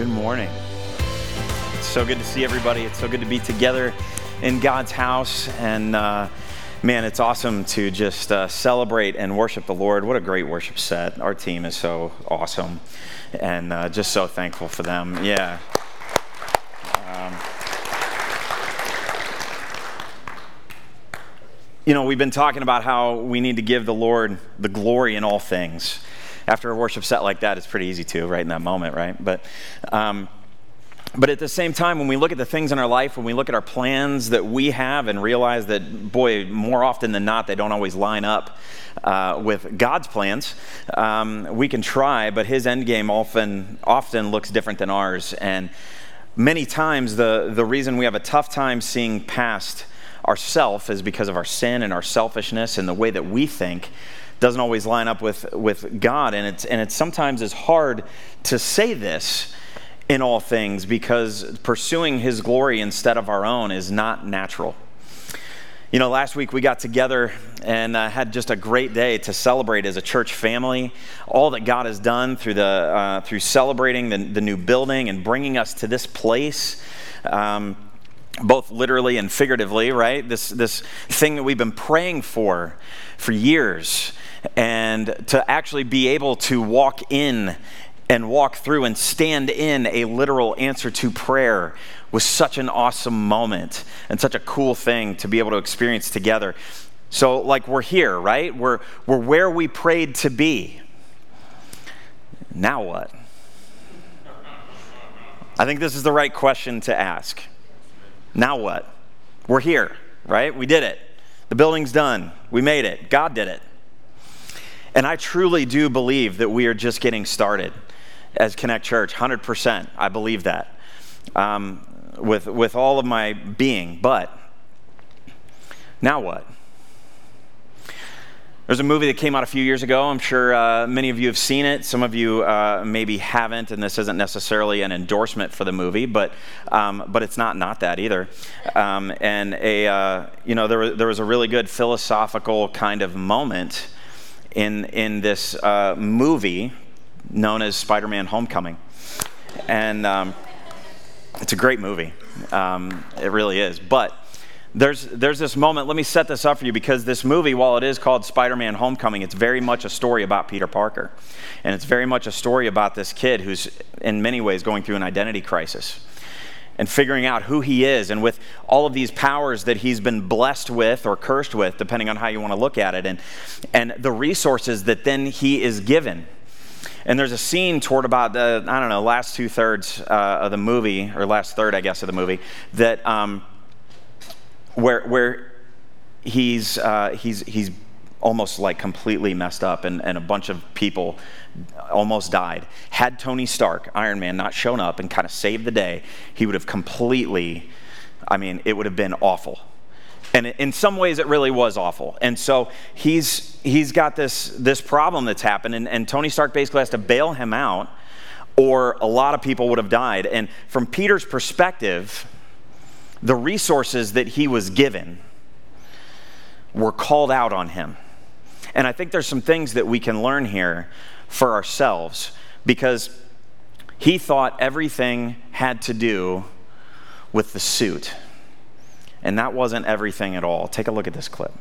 Good morning. It's so good to see everybody. It's so good to be together in God's house. And uh, man, it's awesome to just uh, celebrate and worship the Lord. What a great worship set. Our team is so awesome and uh, just so thankful for them. Yeah. Um, you know, we've been talking about how we need to give the Lord the glory in all things. After a worship set like that, it's pretty easy to, right in that moment, right? But, um, but at the same time, when we look at the things in our life, when we look at our plans that we have and realize that, boy, more often than not, they don't always line up uh, with God's plans, um, we can try, but His end game often, often looks different than ours. And many times, the, the reason we have a tough time seeing past ourself is because of our sin and our selfishness and the way that we think doesn't always line up with, with God. And it's, and it sometimes is hard to say this in all things because pursuing His glory instead of our own is not natural. You know, last week we got together and uh, had just a great day to celebrate as a church family all that God has done through the uh, through celebrating the, the new building and bringing us to this place. Um, both literally and figuratively, right? This, this thing that we've been praying for for years, and to actually be able to walk in and walk through and stand in a literal answer to prayer was such an awesome moment and such a cool thing to be able to experience together. So, like, we're here, right? We're, we're where we prayed to be. Now what? I think this is the right question to ask. Now what? We're here, right? We did it. The building's done. We made it. God did it. And I truly do believe that we are just getting started as Connect Church, 100%. I believe that um, with, with all of my being. But now what? There's a movie that came out a few years ago. I'm sure uh, many of you have seen it. Some of you uh, maybe haven't, and this isn't necessarily an endorsement for the movie, but um, but it's not not that either. Um, and a uh, you know there was, there was a really good philosophical kind of moment in in this uh, movie known as Spider-Man: Homecoming, and um, it's a great movie. Um, it really is, but there's, there's this moment. Let me set this up for you because this movie, while it is called Spider Man Homecoming, it's very much a story about Peter Parker. And it's very much a story about this kid who's, in many ways, going through an identity crisis and figuring out who he is and with all of these powers that he's been blessed with or cursed with, depending on how you want to look at it, and, and the resources that then he is given. And there's a scene toward about the, I don't know, last two thirds uh, of the movie, or last third, I guess, of the movie, that. Um, where, where he's, uh, he's, he's almost like completely messed up and, and a bunch of people almost died. Had Tony Stark, Iron Man, not shown up and kind of saved the day, he would have completely, I mean, it would have been awful. And in some ways, it really was awful. And so he's, he's got this, this problem that's happened, and, and Tony Stark basically has to bail him out, or a lot of people would have died. And from Peter's perspective, the resources that he was given were called out on him. And I think there's some things that we can learn here for ourselves because he thought everything had to do with the suit. And that wasn't everything at all. Take a look at this clip.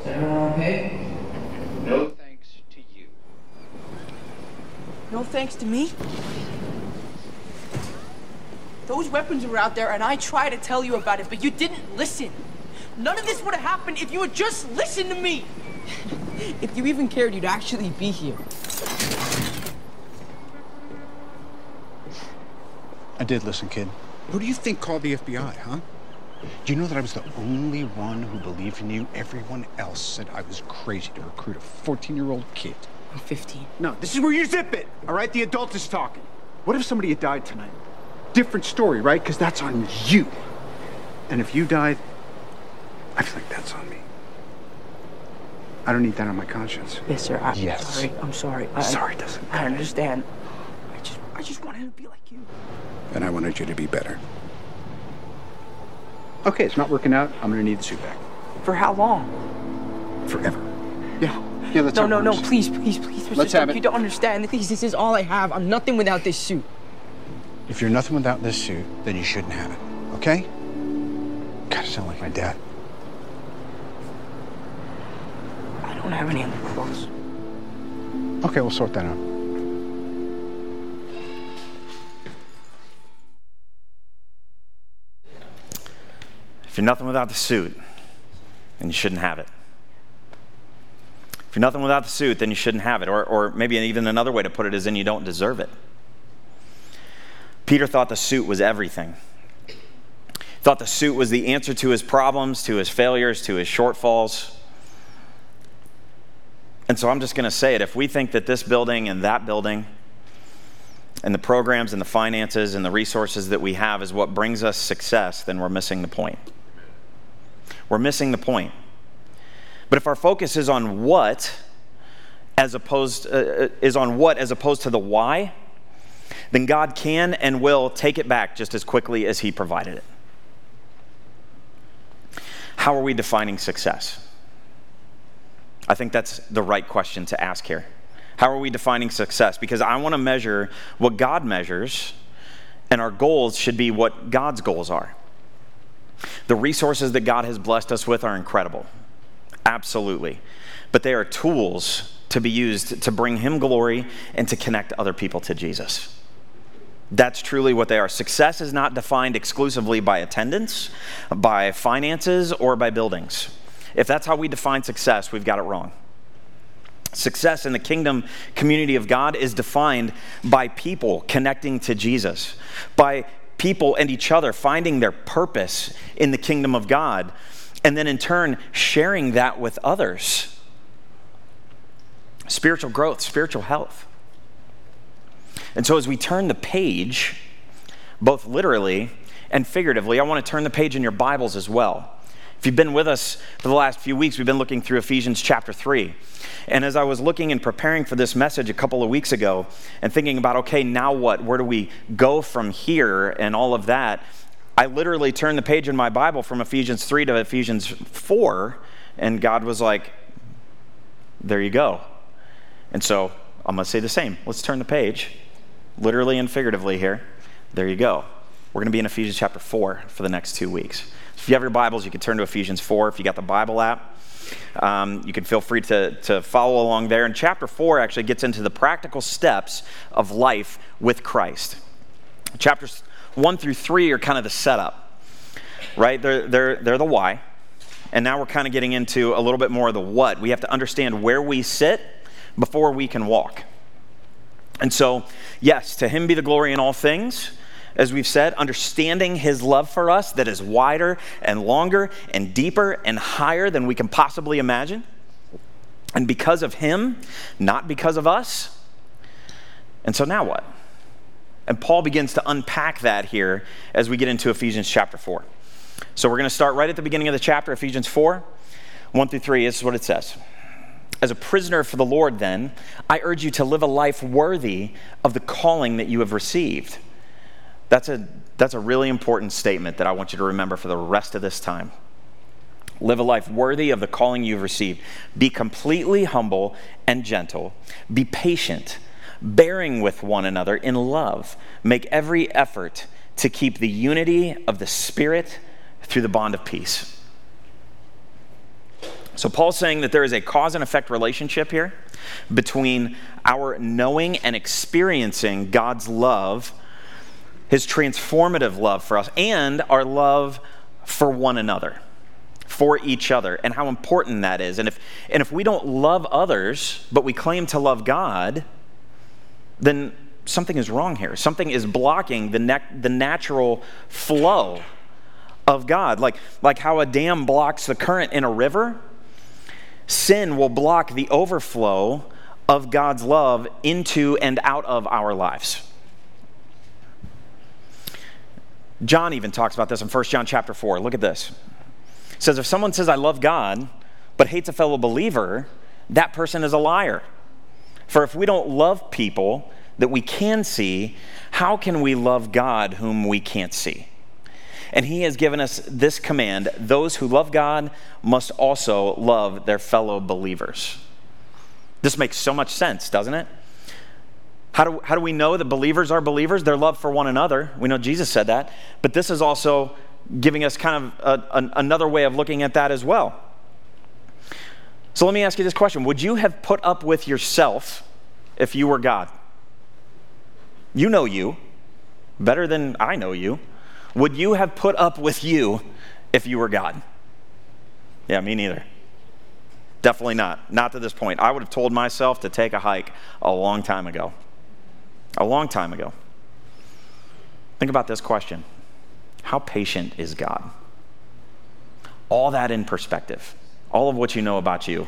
Is everyone okay? No thanks to you. No thanks to me? Those weapons were out there, and I tried to tell you about it, but you didn't listen. None of this would have happened if you would just listen to me. if you even cared, you'd actually be here. I did listen, kid. Who do you think called the FBI, huh? Do you know that I was the only one who believed in you? Everyone else said I was crazy to recruit a 14 year old kid. I'm 15. No, this is where you zip it, all right? The adult is talking. What if somebody had died tonight? different story, right? Because that's on you. And if you died, I feel like that's on me. I don't need that on my conscience. Yes, sir. I'm yes. sorry. I'm sorry. I, sorry doesn't I understand. I just, I just wanted to be like you. And I wanted you to be better. Okay, it's not working out. I'm gonna need the suit back. For how long? Forever. Yeah. Yeah, let's No, no, no, please, please, please, Mr. Let's Stark, have it. You don't understand. Please, this is all I have. I'm nothing without this suit. If you're nothing without this suit, then you shouldn't have it. Okay? God, I sound like my dad. I don't have any other clothes. Okay, we'll sort that out. If you're nothing without the suit, then you shouldn't have it. If you're nothing without the suit, then you shouldn't have it. Or, or maybe even another way to put it is then you don't deserve it. Peter thought the suit was everything. He thought the suit was the answer to his problems, to his failures, to his shortfalls. And so I'm just going to say it. If we think that this building and that building and the programs and the finances and the resources that we have is what brings us success, then we're missing the point. We're missing the point. But if our focus is on what, as opposed uh, is on what as opposed to the why, then God can and will take it back just as quickly as He provided it. How are we defining success? I think that's the right question to ask here. How are we defining success? Because I want to measure what God measures, and our goals should be what God's goals are. The resources that God has blessed us with are incredible. Absolutely. But they are tools to be used to bring Him glory and to connect other people to Jesus. That's truly what they are. Success is not defined exclusively by attendance, by finances, or by buildings. If that's how we define success, we've got it wrong. Success in the kingdom community of God is defined by people connecting to Jesus, by people and each other finding their purpose in the kingdom of God, and then in turn sharing that with others. Spiritual growth, spiritual health. And so as we turn the page, both literally and figuratively, I want to turn the page in your Bibles as well. If you've been with us for the last few weeks, we've been looking through Ephesians chapter 3. And as I was looking and preparing for this message a couple of weeks ago and thinking about, okay, now what? Where do we go from here and all of that? I literally turned the page in my Bible from Ephesians 3 to Ephesians 4, and God was like, there you go. And so I'm going to say the same. Let's turn the page, literally and figuratively here. There you go. We're going to be in Ephesians chapter 4 for the next two weeks. If you have your Bibles, you can turn to Ephesians 4. If you got the Bible app, um, you can feel free to, to follow along there. And chapter 4 actually gets into the practical steps of life with Christ. Chapters 1 through 3 are kind of the setup, right? They're, they're, they're the why. And now we're kind of getting into a little bit more of the what. We have to understand where we sit before we can walk. And so, yes, to him be the glory in all things. As we've said, understanding his love for us that is wider and longer and deeper and higher than we can possibly imagine. And because of him, not because of us. And so now what? And Paul begins to unpack that here as we get into Ephesians chapter 4. So we're going to start right at the beginning of the chapter, Ephesians 4, 1 through 3. This is what it says. As a prisoner for the Lord, then, I urge you to live a life worthy of the calling that you have received. That's a, that's a really important statement that I want you to remember for the rest of this time. Live a life worthy of the calling you've received. Be completely humble and gentle. Be patient, bearing with one another in love. Make every effort to keep the unity of the Spirit through the bond of peace. So, Paul's saying that there is a cause and effect relationship here between our knowing and experiencing God's love, his transformative love for us, and our love for one another, for each other, and how important that is. And if, and if we don't love others, but we claim to love God, then something is wrong here. Something is blocking the, ne- the natural flow of God. Like, like how a dam blocks the current in a river, sin will block the overflow of God's love into and out of our lives. John even talks about this in 1 John chapter 4. Look at this. It says, If someone says, I love God, but hates a fellow believer, that person is a liar. For if we don't love people that we can see, how can we love God whom we can't see? And he has given us this command those who love God must also love their fellow believers. This makes so much sense, doesn't it? How do, how do we know that believers are believers? Their love for one another. We know Jesus said that. But this is also giving us kind of a, another way of looking at that as well. So let me ask you this question Would you have put up with yourself if you were God? You know you better than I know you. Would you have put up with you if you were God? Yeah, me neither. Definitely not. Not to this point. I would have told myself to take a hike a long time ago. A long time ago. Think about this question How patient is God? All that in perspective. All of what you know about you,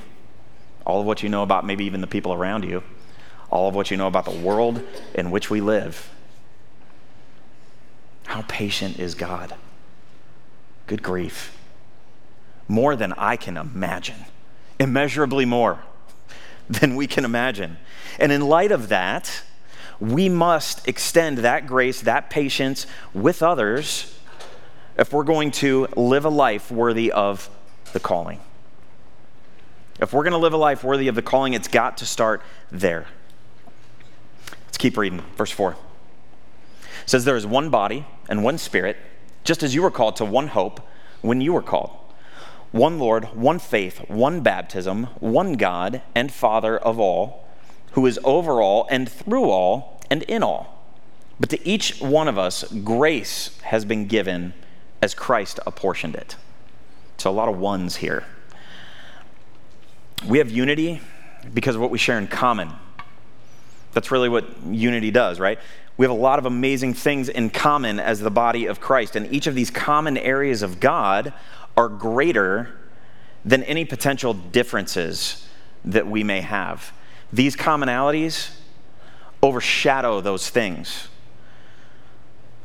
all of what you know about maybe even the people around you, all of what you know about the world in which we live. How patient is God? Good grief. More than I can imagine, immeasurably more than we can imagine. And in light of that, we must extend that grace, that patience with others if we're going to live a life worthy of the calling. If we're going to live a life worthy of the calling, it's got to start there. Let's keep reading. Verse 4 it says, There is one body and one spirit, just as you were called to one hope when you were called. One Lord, one faith, one baptism, one God and Father of all, who is over all and through all and in all. But to each one of us, grace has been given as Christ apportioned it. So a lot of ones here. We have unity because of what we share in common. That's really what unity does, right? We have a lot of amazing things in common as the body of Christ, and each of these common areas of God are greater than any potential differences that we may have. These commonalities overshadow those things.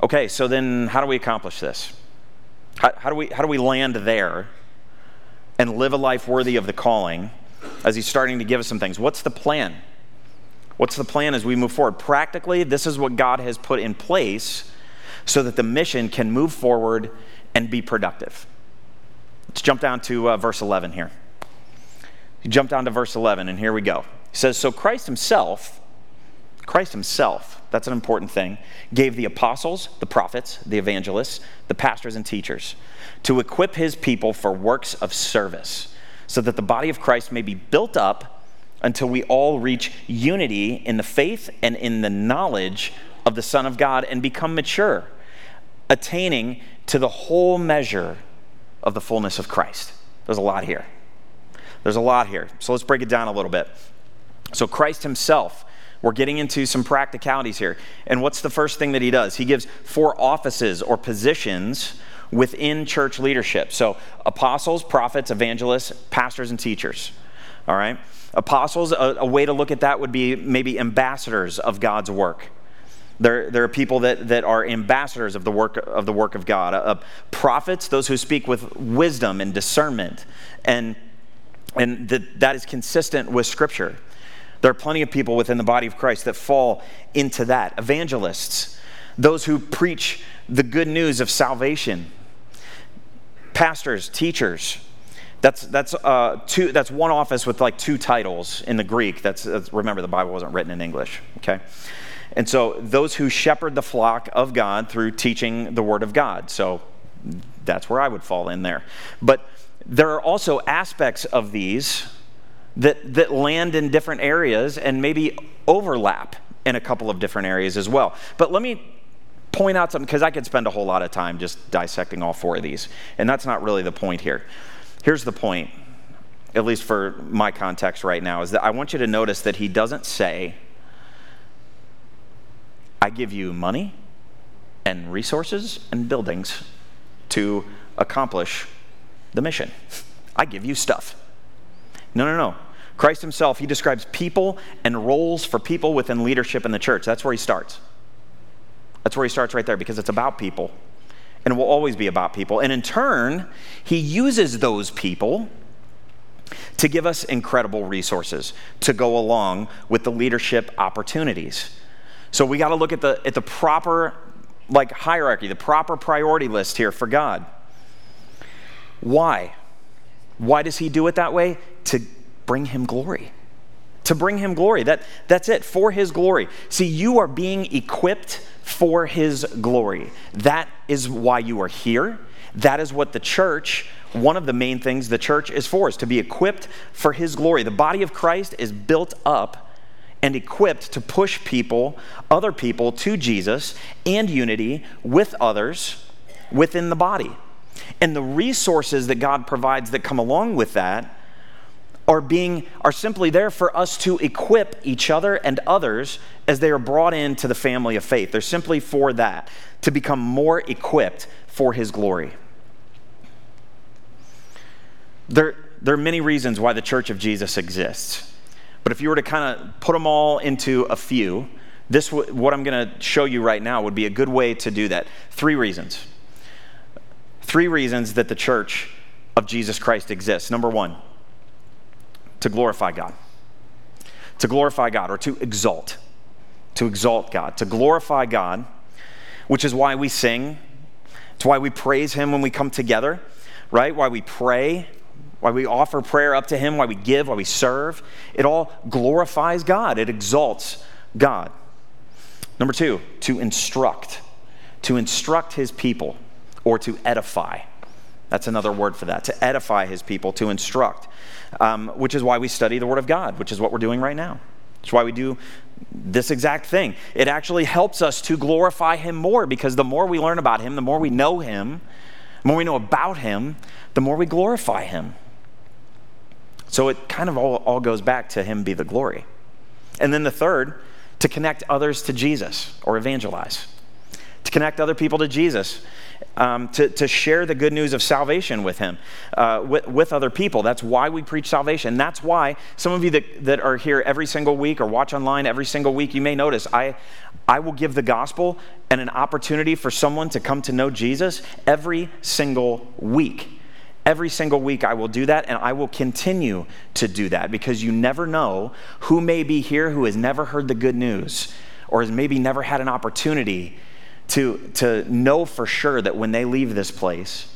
Okay, so then how do we accomplish this? How, how, do, we, how do we land there and live a life worthy of the calling as he's starting to give us some things? What's the plan? What's the plan as we move forward? Practically, this is what God has put in place so that the mission can move forward and be productive. Let's jump down to uh, verse 11 here. You jump down to verse 11, and here we go. He says, So Christ himself, Christ himself, that's an important thing, gave the apostles, the prophets, the evangelists, the pastors, and teachers to equip his people for works of service, so that the body of Christ may be built up until we all reach unity in the faith and in the knowledge of the Son of God and become mature, attaining to the whole measure of the fullness of Christ. There's a lot here. There's a lot here. So let's break it down a little bit. So, Christ Himself, we're getting into some practicalities here. And what's the first thing that He does? He gives four offices or positions within church leadership. So, apostles, prophets, evangelists, pastors, and teachers. All right? Apostles, a, a, way to look at that would be maybe ambassadors of God's work. There, there are people that, that are ambassadors of the work of the work of God. Uh, uh, prophets, those who speak with wisdom and discernment, and and that, that is consistent with Scripture. There are plenty of people within the body of Christ that fall into that. Evangelists, those who preach the good news of salvation. Pastors, teachers, that's, that's, uh, two, that's one office with like two titles in the Greek. That's, that's, remember, the Bible wasn't written in English, okay? And so those who shepherd the flock of God through teaching the Word of God. So that's where I would fall in there. But there are also aspects of these that, that land in different areas and maybe overlap in a couple of different areas as well. But let me point out something because I could spend a whole lot of time just dissecting all four of these. And that's not really the point here. Here's the point, at least for my context right now, is that I want you to notice that he doesn't say, I give you money and resources and buildings to accomplish the mission. I give you stuff. No, no, no. Christ himself, he describes people and roles for people within leadership in the church. That's where he starts. That's where he starts right there because it's about people and will always be about people. And in turn, he uses those people to give us incredible resources to go along with the leadership opportunities. So we got to look at the at the proper like hierarchy, the proper priority list here for God. Why? Why does he do it that way? To bring him glory. to bring him glory. That, that's it, for his glory. See, you are being equipped for his glory. That is why you are here. That is what the church, one of the main things the church is for, is to be equipped for his glory. The body of Christ is built up and equipped to push people, other people, to Jesus and unity with others within the body. And the resources that God provides that come along with that are being are simply there for us to equip each other and others as they are brought into the family of faith. They're simply for that, to become more equipped for his glory. There, there are many reasons why the church of Jesus exists. But if you were to kind of put them all into a few, this what I'm going to show you right now would be a good way to do that. Three reasons. Three reasons that the church of Jesus Christ exists. Number 1, to glorify God. To glorify God or to exalt. To exalt God, to glorify God, which is why we sing. It's why we praise him when we come together, right? Why we pray, why we offer prayer up to Him, why we give, why we serve. It all glorifies God, it exalts God. Number two, to instruct, to instruct His people or to edify. That's another word for that, to edify His people, to instruct, um, which is why we study the Word of God, which is what we're doing right now. It's why we do this exact thing. It actually helps us to glorify Him more because the more we learn about Him, the more we know Him, the more we know about Him, the more we glorify Him. So it kind of all, all goes back to Him be the glory. And then the third, to connect others to Jesus or evangelize, to connect other people to Jesus. Um, to, to share the good news of salvation with him, uh, with, with other people. That's why we preach salvation. That's why some of you that, that are here every single week or watch online every single week, you may notice I, I will give the gospel and an opportunity for someone to come to know Jesus every single week. Every single week, I will do that, and I will continue to do that because you never know who may be here who has never heard the good news or has maybe never had an opportunity to, to know for sure that when they leave this place,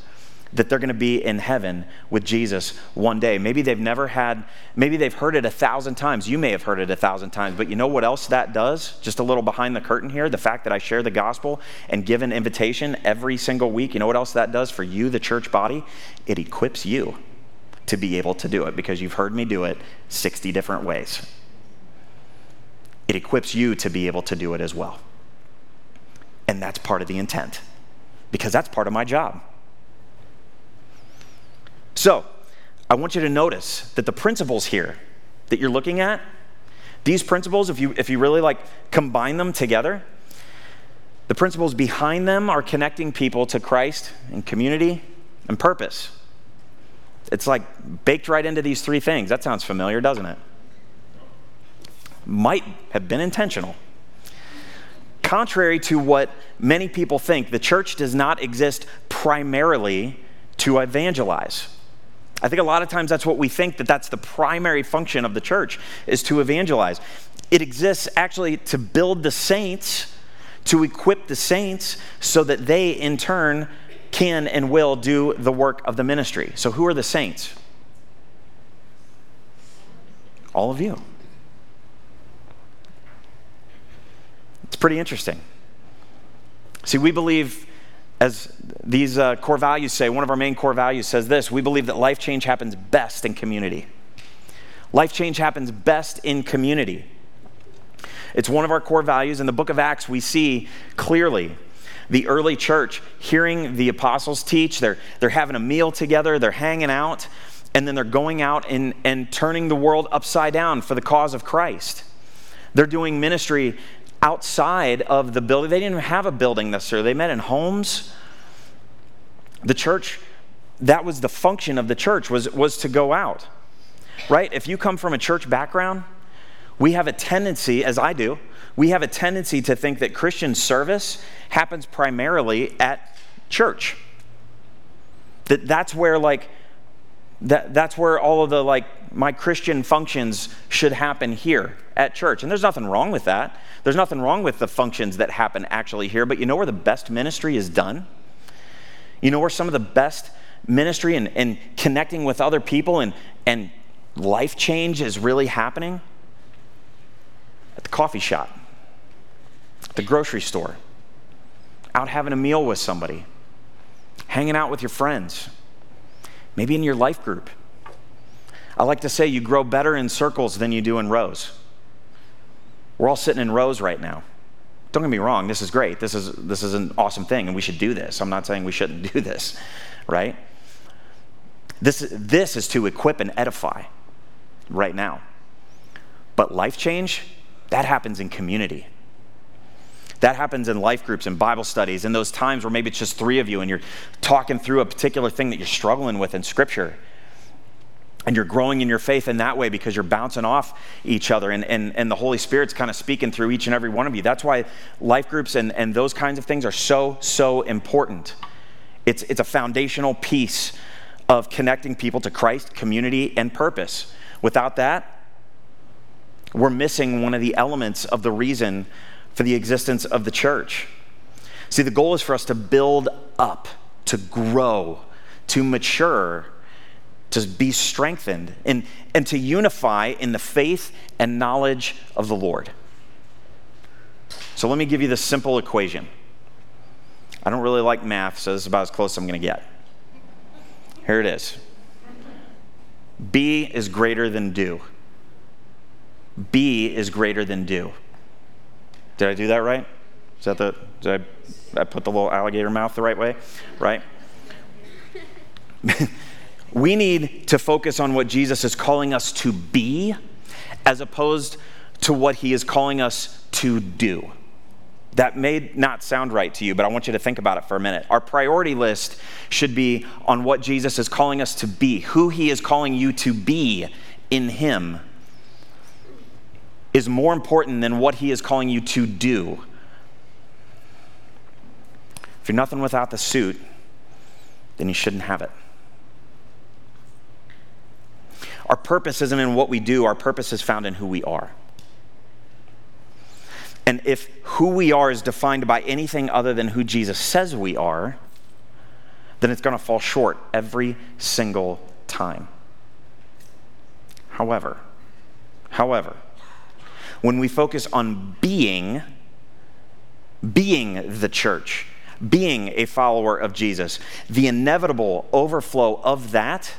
that they're going to be in heaven with Jesus one day. Maybe they've never had, maybe they've heard it a thousand times. You may have heard it a thousand times, but you know what else that does? Just a little behind the curtain here the fact that I share the gospel and give an invitation every single week. You know what else that does for you, the church body? It equips you to be able to do it because you've heard me do it 60 different ways. It equips you to be able to do it as well. And that's part of the intent because that's part of my job. So, I want you to notice that the principles here that you're looking at, these principles, if you, if you really like combine them together, the principles behind them are connecting people to Christ and community and purpose. It's like baked right into these three things. That sounds familiar, doesn't it? Might have been intentional. Contrary to what many people think, the church does not exist primarily to evangelize. I think a lot of times that's what we think that that's the primary function of the church is to evangelize. It exists actually to build the saints, to equip the saints so that they in turn can and will do the work of the ministry. So who are the saints? All of you. Pretty interesting. See, we believe as these uh, core values say, one of our main core values says this we believe that life change happens best in community. Life change happens best in community. It's one of our core values. In the book of Acts, we see clearly the early church hearing the apostles teach. They're, they're having a meal together, they're hanging out, and then they're going out and, and turning the world upside down for the cause of Christ. They're doing ministry outside of the building. They didn't have a building necessarily, they met in homes. The church, that was the function of the church, was, was to go out. Right? If you come from a church background, we have a tendency, as I do, we have a tendency to think that Christian service happens primarily at church. That that's where like that, that's where all of the like my christian functions should happen here at church and there's nothing wrong with that there's nothing wrong with the functions that happen actually here but you know where the best ministry is done you know where some of the best ministry and, and connecting with other people and, and life change is really happening At the coffee shop, at the grocery store, out having a meal with somebody, hanging out with your friends, maybe in your life group. I like to say you grow better in circles than you do in rows. We're all sitting in rows right now. Don't get me wrong, this is great. This is, this is an awesome thing, and we should do this. I'm not saying we shouldn't do this, right? This, this is to equip and edify right now. But life change, that happens in community. That happens in life groups and Bible studies, in those times where maybe it's just three of you and you're talking through a particular thing that you're struggling with in Scripture. And you're growing in your faith in that way because you're bouncing off each other, and, and, and the Holy Spirit's kind of speaking through each and every one of you. That's why life groups and, and those kinds of things are so, so important. It's, it's a foundational piece of connecting people to Christ, community, and purpose. Without that, we're missing one of the elements of the reason for the existence of the church. See, the goal is for us to build up, to grow, to mature, to be strengthened, and, and to unify in the faith and knowledge of the Lord. So let me give you this simple equation. I don't really like math, so this is about as close as I'm going to get. Here it is B is greater than do. B is greater than do. Did I do that right? Is that the, did I, I put the little alligator mouth the right way? Right? we need to focus on what Jesus is calling us to be as opposed to what he is calling us to do. That may not sound right to you, but I want you to think about it for a minute. Our priority list should be on what Jesus is calling us to be, who he is calling you to be in him is more important than what he is calling you to do. If you're nothing without the suit, then you shouldn't have it. Our purpose isn't in what we do, our purpose is found in who we are. And if who we are is defined by anything other than who Jesus says we are, then it's going to fall short every single time. However, however, when we focus on being, being the church, being a follower of Jesus, the inevitable overflow of that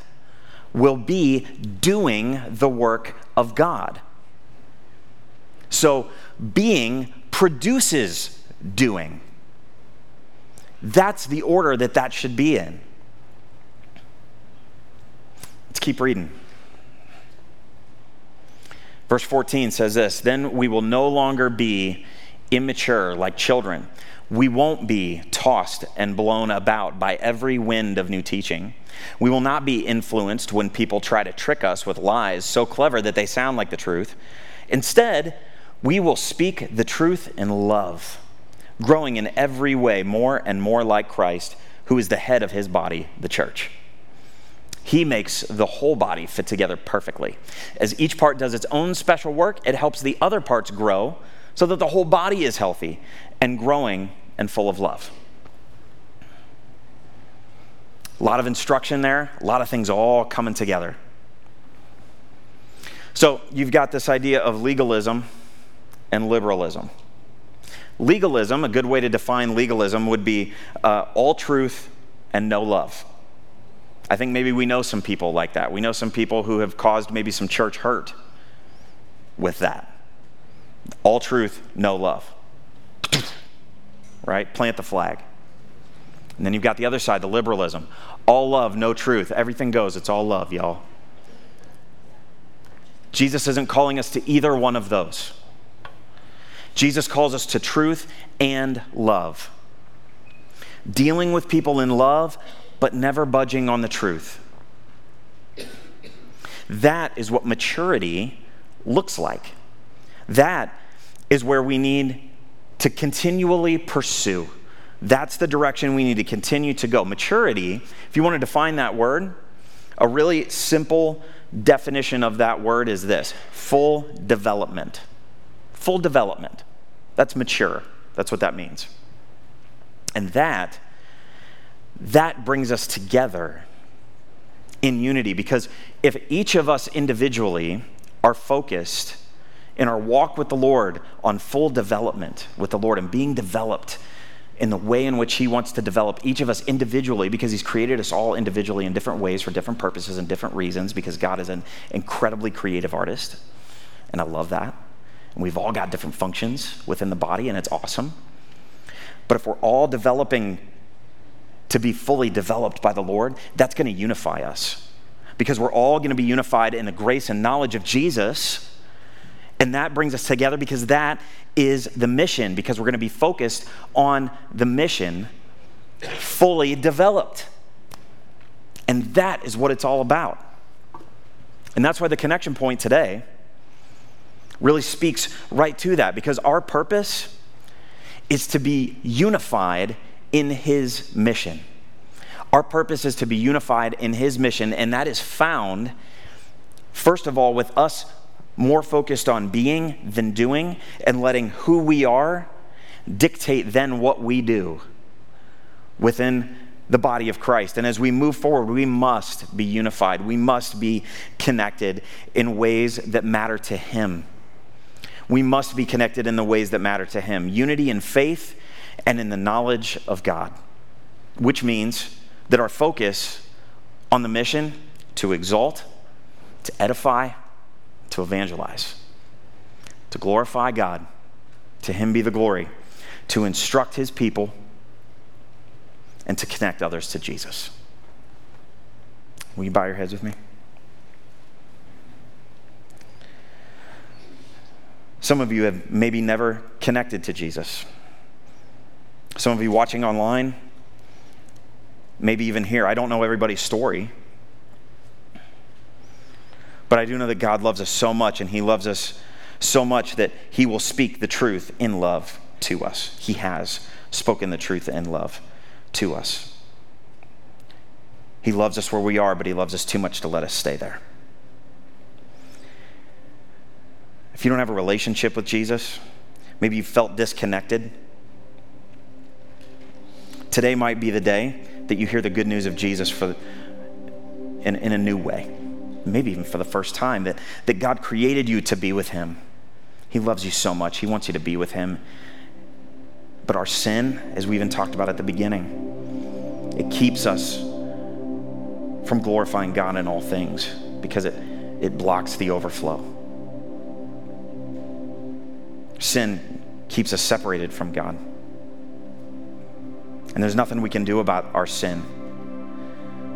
will be doing the work of God. So, being produces doing. That's the order that that should be in. Let's keep reading. Verse 14 says this Then we will no longer be immature like children. We won't be tossed and blown about by every wind of new teaching. We will not be influenced when people try to trick us with lies so clever that they sound like the truth. Instead, we will speak the truth in love, growing in every way more and more like Christ, who is the head of his body, the church. He makes the whole body fit together perfectly. As each part does its own special work, it helps the other parts grow so that the whole body is healthy and growing and full of love. A lot of instruction there, a lot of things all coming together. So you've got this idea of legalism and liberalism. Legalism, a good way to define legalism would be uh, all truth and no love. I think maybe we know some people like that. We know some people who have caused maybe some church hurt with that. All truth, no love. Right? Plant the flag. And then you've got the other side, the liberalism. All love, no truth. Everything goes. It's all love, y'all. Jesus isn't calling us to either one of those. Jesus calls us to truth and love. Dealing with people in love but never budging on the truth. That is what maturity looks like. That is where we need to continually pursue. That's the direction we need to continue to go. Maturity, if you want to define that word, a really simple definition of that word is this full development. Full development. That's mature. That's what that means. And that that brings us together in unity because if each of us individually are focused in our walk with the Lord on full development with the Lord and being developed in the way in which He wants to develop each of us individually because He's created us all individually in different ways for different purposes and different reasons because God is an incredibly creative artist. And I love that. And we've all got different functions within the body, and it's awesome. But if we're all developing to be fully developed by the Lord, that's going to unify us because we're all going to be unified in the grace and knowledge of Jesus. And that brings us together because that is the mission, because we're going to be focused on the mission fully developed. And that is what it's all about. And that's why the connection point today really speaks right to that, because our purpose is to be unified in His mission. Our purpose is to be unified in His mission, and that is found, first of all, with us more focused on being than doing, and letting who we are dictate then what we do within the body of Christ. And as we move forward, we must be unified. We must be connected in ways that matter to Him. We must be connected in the ways that matter to Him unity in faith and in the knowledge of God, which means that our focus on the mission to exalt, to edify, to evangelize, to glorify God, to Him be the glory, to instruct His people, and to connect others to Jesus. Will you bow your heads with me? Some of you have maybe never connected to Jesus. Some of you watching online, maybe even here. I don't know everybody's story. But I do know that God loves us so much, and He loves us so much that He will speak the truth in love to us. He has spoken the truth in love to us. He loves us where we are, but He loves us too much to let us stay there. If you don't have a relationship with Jesus, maybe you felt disconnected. Today might be the day that you hear the good news of Jesus for, in, in a new way, maybe even for the first time, that, that God created you to be with Him. He loves you so much, He wants you to be with Him. But our sin, as we even talked about at the beginning, it keeps us from glorifying God in all things because it, it blocks the overflow. Sin keeps us separated from God. And there's nothing we can do about our sin.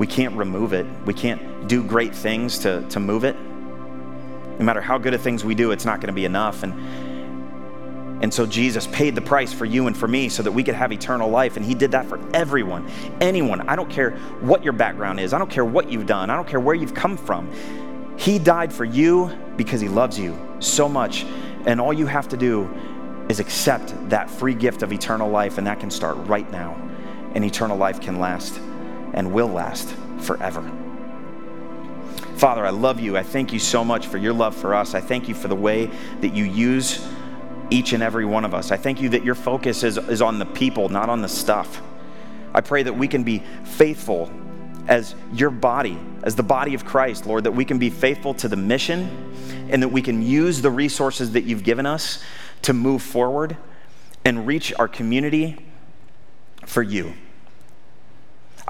We can't remove it. We can't do great things to, to move it. No matter how good of things we do, it's not going to be enough. And, and so Jesus paid the price for you and for me so that we could have eternal life. And He did that for everyone, anyone. I don't care what your background is, I don't care what you've done, I don't care where you've come from. He died for you because He loves you so much. And all you have to do is accept that free gift of eternal life, and that can start right now. And eternal life can last and will last forever. Father, I love you. I thank you so much for your love for us. I thank you for the way that you use each and every one of us. I thank you that your focus is, is on the people, not on the stuff. I pray that we can be faithful as your body, as the body of Christ, Lord, that we can be faithful to the mission and that we can use the resources that you've given us to move forward and reach our community for you.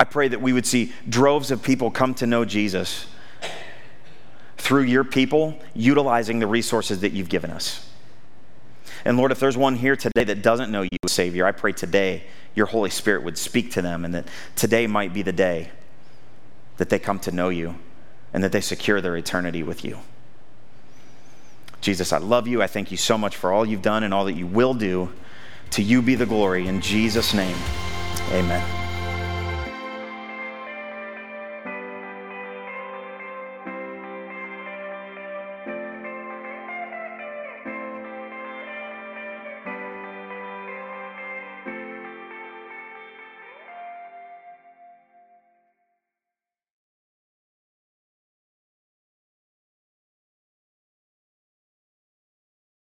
I pray that we would see droves of people come to know Jesus through your people utilizing the resources that you've given us. And Lord, if there's one here today that doesn't know you as Savior, I pray today your Holy Spirit would speak to them and that today might be the day that they come to know you and that they secure their eternity with you. Jesus, I love you. I thank you so much for all you've done and all that you will do. To you be the glory. In Jesus' name, amen.